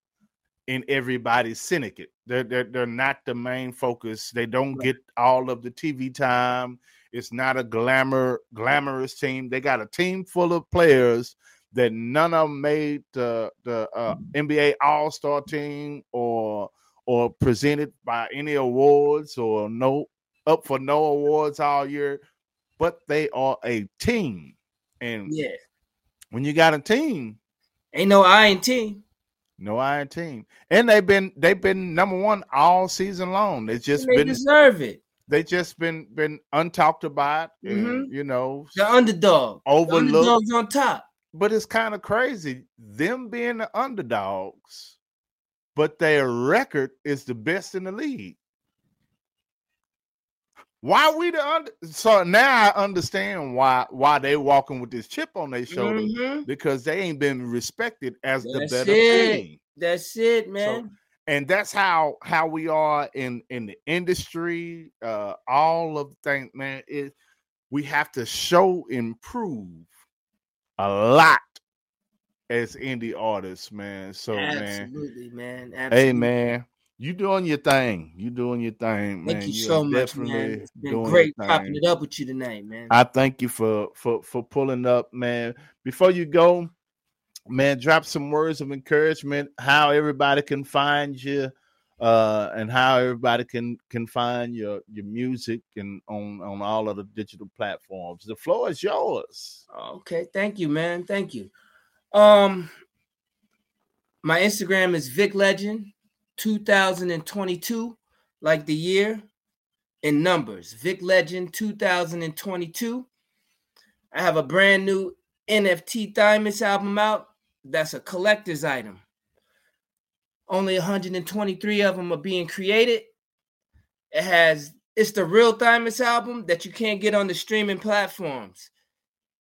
in everybody's syndicate. They're they're, they're not the main focus. They don't get all of the TV time. It's not a glamour glamorous team. They got a team full of players that none of them made the the uh, NBA All Star team or or presented by any awards or no up for no awards all year, but they are a team. And Yeah. when you got a team, Ain't no I in team. No iron team, and they've been they've been number one all season long. It's just they been deserve it. they just been been untalked about, and, Mhm. you know, The underdog. The overlooked. underdog's on top. But it's kind of crazy them being the underdogs, but their record is the best in the league. Why we the under? So now I understand why why they walking with this chip on their shoulder Mhm. because they ain't been respected as the better it. team. That's it, man. and that's how how we are in in the industry uh all of the things man it we have to show improve a lot as indie artists man so man Absolutely, man. hey Absolutely. man you doing your thing you doing your thing man Thank you are so much, man. It's been great popping it up with you tonight, man. I thank you for for for pulling up, man. Before you go, man, drop some words of encouragement. How everybody can find you, uh, and how everybody can can find your your music and on on all of the digital platforms. The floor is yours. Okay, thank you, man. Thank you. Um, my Instagram is Vic Legend 2022, like the year in numbers. Vic Legend 2022. I have a brand new NFT Thymus album out. That's a collector's item. Only 123 of them are being created. It has it's the real Thymus album that you can't get on the streaming platforms.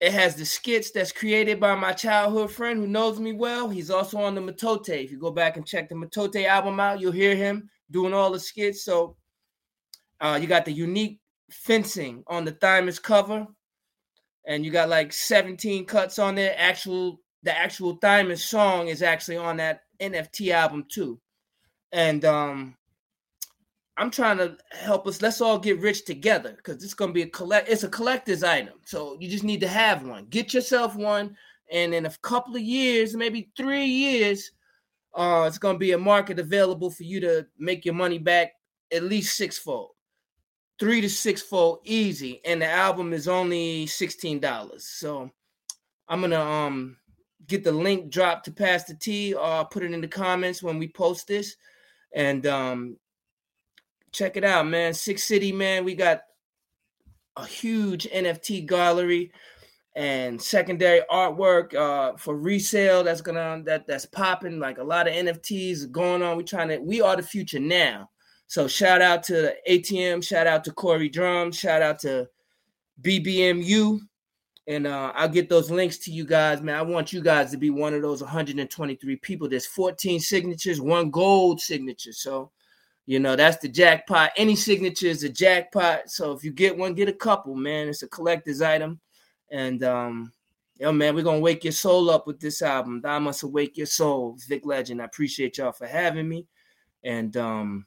It has the skits that's created by my childhood friend who knows me well. He's also on the Matote. If you go back and check the Matote album out, you'll hear him doing all the skits. So uh, you got the unique fencing on the Thymus cover, and you got like 17 cuts on there. Actual the actual Thymus song is actually on that NFT album too. And um I'm trying to help us. Let's all get rich together because it's gonna be a collect. It's a collector's item, so you just need to have one. Get yourself one, and in a couple of years, maybe three years, uh, it's gonna be a market available for you to make your money back at least sixfold. three to sixfold, easy, and the album is only sixteen dollars. So I'm gonna um get the link dropped to Pastor T. I'll put it in the comments when we post this, and um check it out, man. Six City, man. We got a huge NFT gallery and secondary artwork uh, for resale. That's gonna that that's popping. Like a lot of NFTs going on. We trying to. We are the future now. So shout out to ATM. Shout out to Corey Drum. Shout out to BBMU. And uh, I'll get those links to you guys, man. I want you guys to be one of those 123 people. There's 14 signatures, one gold signature. So you know, that's the jackpot. Any signature is a jackpot. So if you get one, get a couple, man. It's a collector's item. And um, yo, man, we're gonna wake your soul up with this album. Thymus awake your soul. Vic Legend. I appreciate y'all for having me. And um,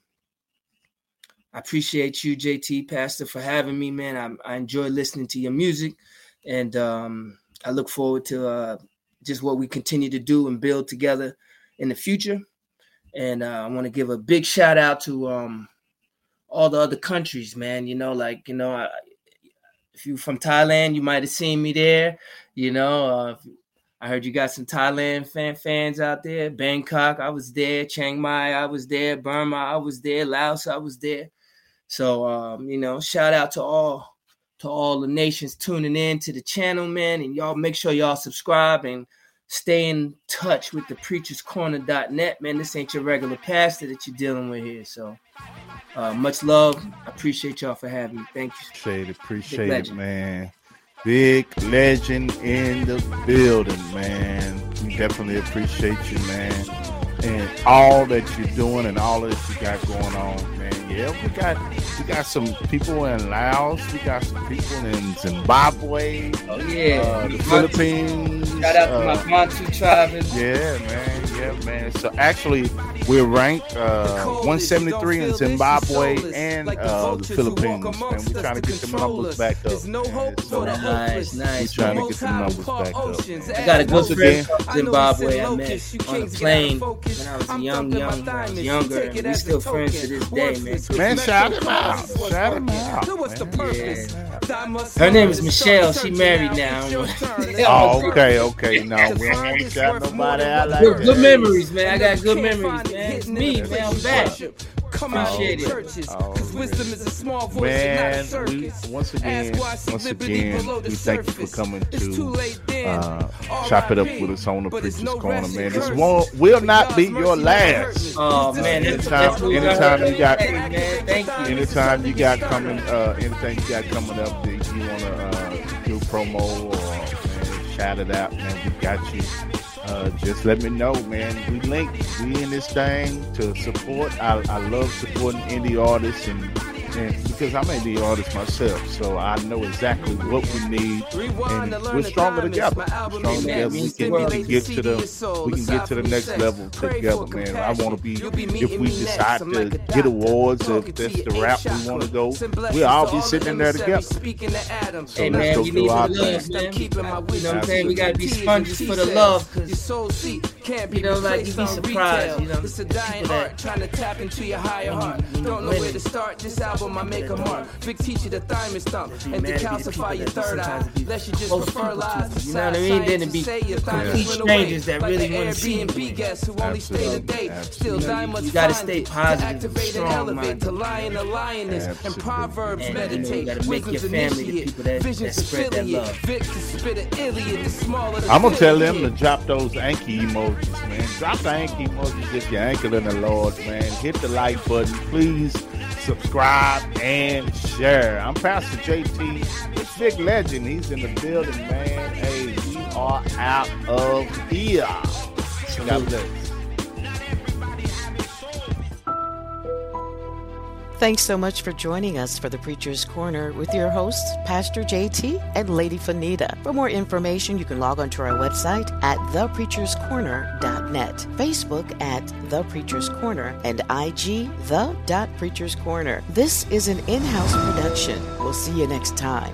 I appreciate you, JT Pastor, for having me, man. I, I enjoy listening to your music. And um, I look forward to uh, just what we continue to do and build together in the future. And uh, I want to give a big shout out to um, all the other countries, man. You know, like, you know, I, if you're from Thailand, you might have seen me there. You know, uh, I heard you got some Thailand fan fans out there. Bangkok, I was there. Chiang Mai, I was there. Burma, I was there. Laos, I was there. So, um, you know, shout out to all to all the nations tuning in to the channel, man. And y'all make sure y'all subscribe and stay in touch with the preacherscorner.net, man. This ain't your regular pastor that you're dealing with here. So uh, much love. I appreciate y'all for having me. Thank you. Appreciate it, appreciate it, man. Vic legend in the building, man. We definitely appreciate you, man. And all that you're doing and all that you got going on, man. Yeah, we got we got some people in Laos, we got some people in Zimbabwe, Oh yeah, uh, the Philippines. Shout out to uh, my Bantu tribe. Yeah, man. Yeah, man. So actually, we're ranked uh, 173 in Zimbabwe and uh, the Philippines. Man, we're trying to get the numbers back up. Man. So Nice, nice. we're trying to get the numbers back up. I got a good friend from Zimbabwe I met on a plane when I was a young, young, I was younger, and we still friends to this day, man. Man, shout him out. Shout him out. man. Her name is Michelle. She married now. Oh, okay, okay. No, we to shout nobody out like that. Good memories, man. I got good memories, man. It's me, man. I'm back. Appreciate it. churches. Oh, wisdom is a small voice Man, and not a we, once again, Ask why I see once again, below the we thank you for coming to uh, chop it up with us on the But it's Preacher's no Corner, man. This curse. won't will not be your last. Oh man, Anytime- that's what we got anytime you got- today, man. Thank you. Anytime you got coming, uh, anything you got coming up that you want to uh, do promo or man, shout it out, man, we got you. Uh, just let me know, man. We link, we in this thing to support. I, I love supporting indie artists and, and because I'm an indie artist myself, so I know exactly what we need. And we're stronger together. My album Stronger together. We can, we can get to the we can get to the next level together, man. I want to be compassion. You'll be if we decide to get awards, if that's the route we want to go, we blessings all be sitting in there together. Speaking to Adam. So Hey let's man, go we do need our some thing. love, man. I'm keeping my You know what I'm saying? We gotta be sponges for the T's. love, Your cause soul seat can't be You know, like, you'd be on surprised, retail. you know, It's a dying art trying to tap into your higher when you- heart. you Don't know where to start. This album I make a mark. Big teacher the thymus thump and mad at decalcify your third eye. sometimes be Lest you just prefer lies. you, you know what I mean? Then it'd be complete strangers that really wanna see you Airbnb guests who only stay the Absolutely, day. Still absolutely. die must You gotta stay it. To positive and activate and strong elevate. minded. To lion a lioness. And proverbs you meditate. gotta make your Wisdom's family initiate. people that- Visions spread that affiliate. love. Vic to spit an Iliad. The smaller the I'm gonna tell them to drop those ankh emojis, man. Drop the ankh emojis if you're anchored in the Lord, man. Hit the like button, please. Subscribe and share. I'm Pastor JT. It's Vic Legend. He's in the building, man. Hey, we are out of here. God bless. Thanks so much for joining us for the Preacher's Corner with your hosts, Pastor JT and Lady Fanita. For more information, you can log on to our website at thepreacherscorner.net, Facebook at The Preacher's Corner, and IG The Preacher's Corner. This is an in-house production. We'll see you next time.